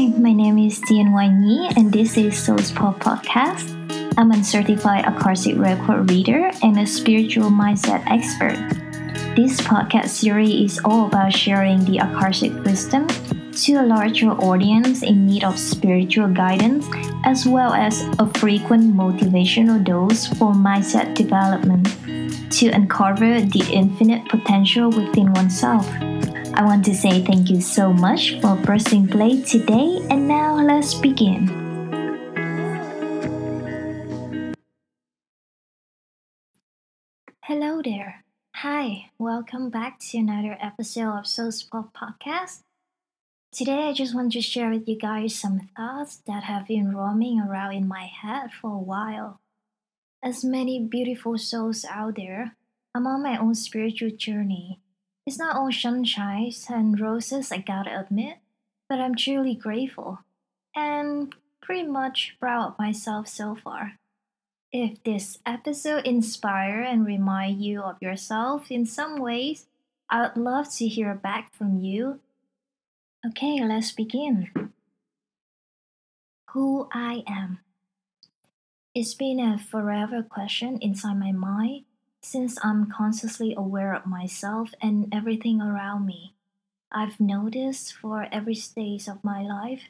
Hi, my name is Tian Wan Yi, and this is Soul Spa Podcast. I'm a certified Akashic record reader and a spiritual mindset expert. This podcast series is all about sharing the Akashic wisdom to a larger audience in need of spiritual guidance, as well as a frequent motivational dose for mindset development to uncover the infinite potential within oneself. I want to say thank you so much for pressing play today, and now let's begin. Hello there. Hi, welcome back to another episode of Soul Spa Podcast. Today, I just want to share with you guys some thoughts that have been roaming around in my head for a while. As many beautiful souls out there, I'm on my own spiritual journey it's not all sunshine and roses, I gotta admit, but I'm truly grateful and pretty much proud of myself so far. If this episode inspire and remind you of yourself in some ways, I would love to hear back from you. Okay, let's begin. Who I am. It's been a forever question inside my mind since I'm consciously aware of myself and everything around me, I've noticed for every stage of my life,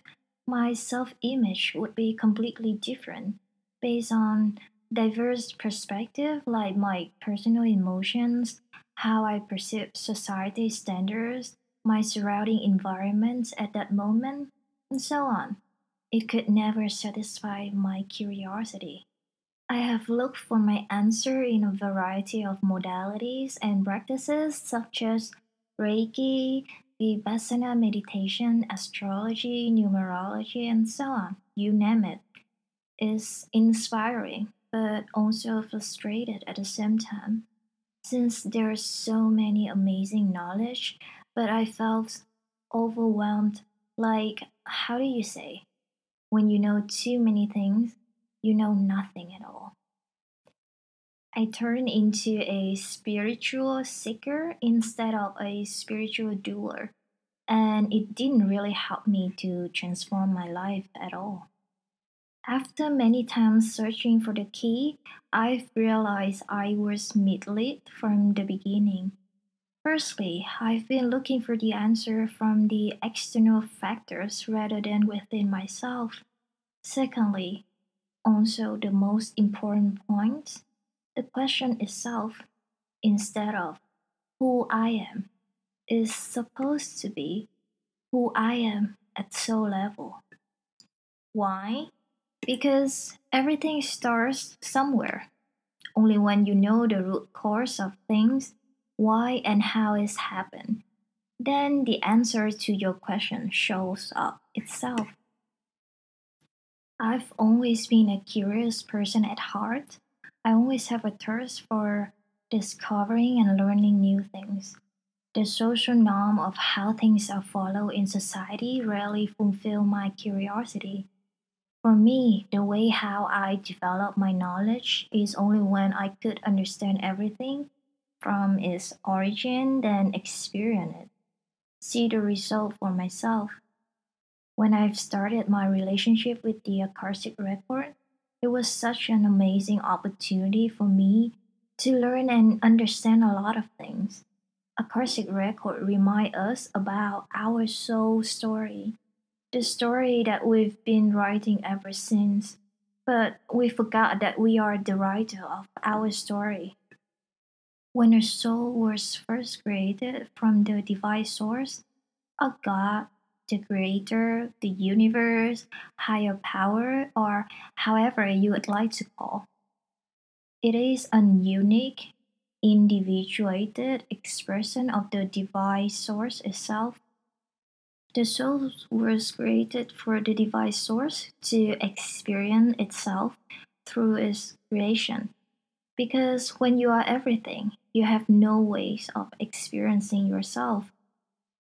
my self image would be completely different based on diverse perspective like my personal emotions, how I perceive society standards, my surrounding environment at that moment, and so on. It could never satisfy my curiosity. I have looked for my answer in a variety of modalities and practices such as Reiki, Vipassana meditation, astrology, numerology, and so on. You name it. It's inspiring, but also frustrated at the same time. Since there are so many amazing knowledge, but I felt overwhelmed. Like, how do you say? When you know too many things, you know nothing at all. I turned into a spiritual seeker instead of a spiritual doer, and it didn't really help me to transform my life at all. After many times searching for the key, I've realized I was misled from the beginning. Firstly, I've been looking for the answer from the external factors rather than within myself. Secondly, also the most important point, the question itself, instead of who I am, is supposed to be who I am at soul level. Why? Because everything starts somewhere. Only when you know the root cause of things, why and how it's happened, then the answer to your question shows up itself. I've always been a curious person at heart. I always have a thirst for discovering and learning new things. The social norm of how things are followed in society rarely fulfill my curiosity. For me, the way how I develop my knowledge is only when I could understand everything from its origin, then experience it, see the result for myself. When I've started my relationship with the Akashic record, it was such an amazing opportunity for me to learn and understand a lot of things. Akashic record remind us about our soul story, the story that we've been writing ever since. But we forgot that we are the writer of our story. When a soul was first created from the divine source, a God the creator, the universe, higher power, or however you would like to call. It is a unique, individuated expression of the divine source itself. The soul was created for the divine source to experience itself through its creation. Because when you are everything, you have no ways of experiencing yourself.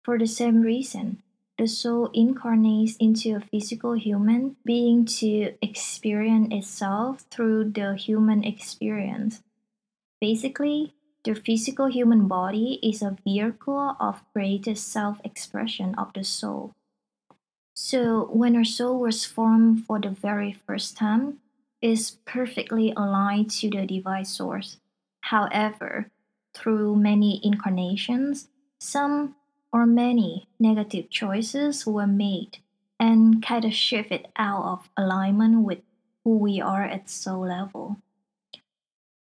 For the same reason, the soul incarnates into a physical human being to experience itself through the human experience. Basically, the physical human body is a vehicle of greatest self expression of the soul. So when our soul was formed for the very first time, is perfectly aligned to the divine source. However, through many incarnations, some or many negative choices were made and kind of shifted out of alignment with who we are at soul level.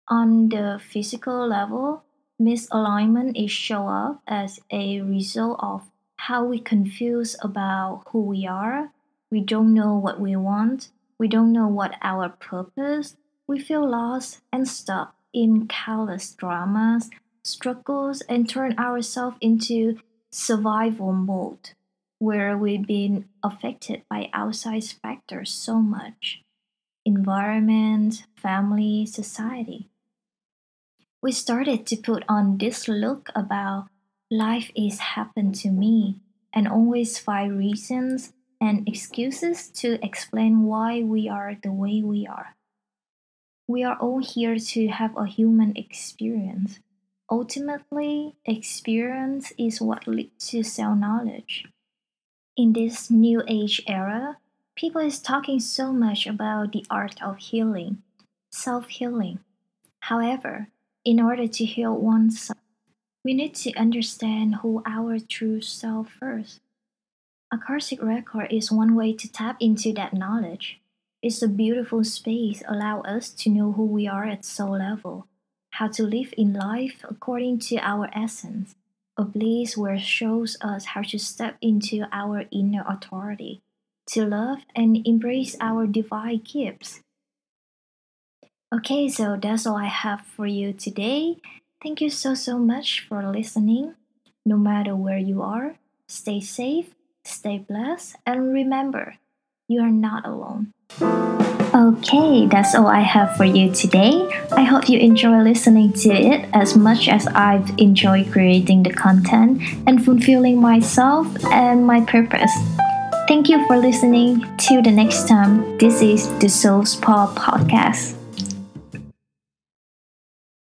On the physical level, misalignment is show up as a result of how we confuse about who we are. We don't know what we want. We don't know what our purpose. We feel lost and stuck in countless dramas, struggles, and turn ourselves into survival mode, where we've been affected by outside factors so much environment, family, society. We started to put on this look about Life is happened to me, and always find reasons and excuses to explain why we are the way we are. We are all here to have a human experience. Ultimately, experience is what leads to self knowledge. In this new age era, people is talking so much about the art of healing, self healing. However, in order to heal oneself, we need to understand who our true self first. A Akashic record is one way to tap into that knowledge. It's a beautiful space allow us to know who we are at soul level, how to live in life according to our essence, a place where shows us how to step into our inner authority, to love and embrace our divine gifts. Okay, so that's all I have for you today. Thank you so, so much for listening. No matter where you are, stay safe, stay blessed, and remember, you are not alone. Okay, that's all I have for you today. I hope you enjoy listening to it as much as I've enjoyed creating the content and fulfilling myself and my purpose. Thank you for listening. Till the next time, this is the Soul Spa Podcast.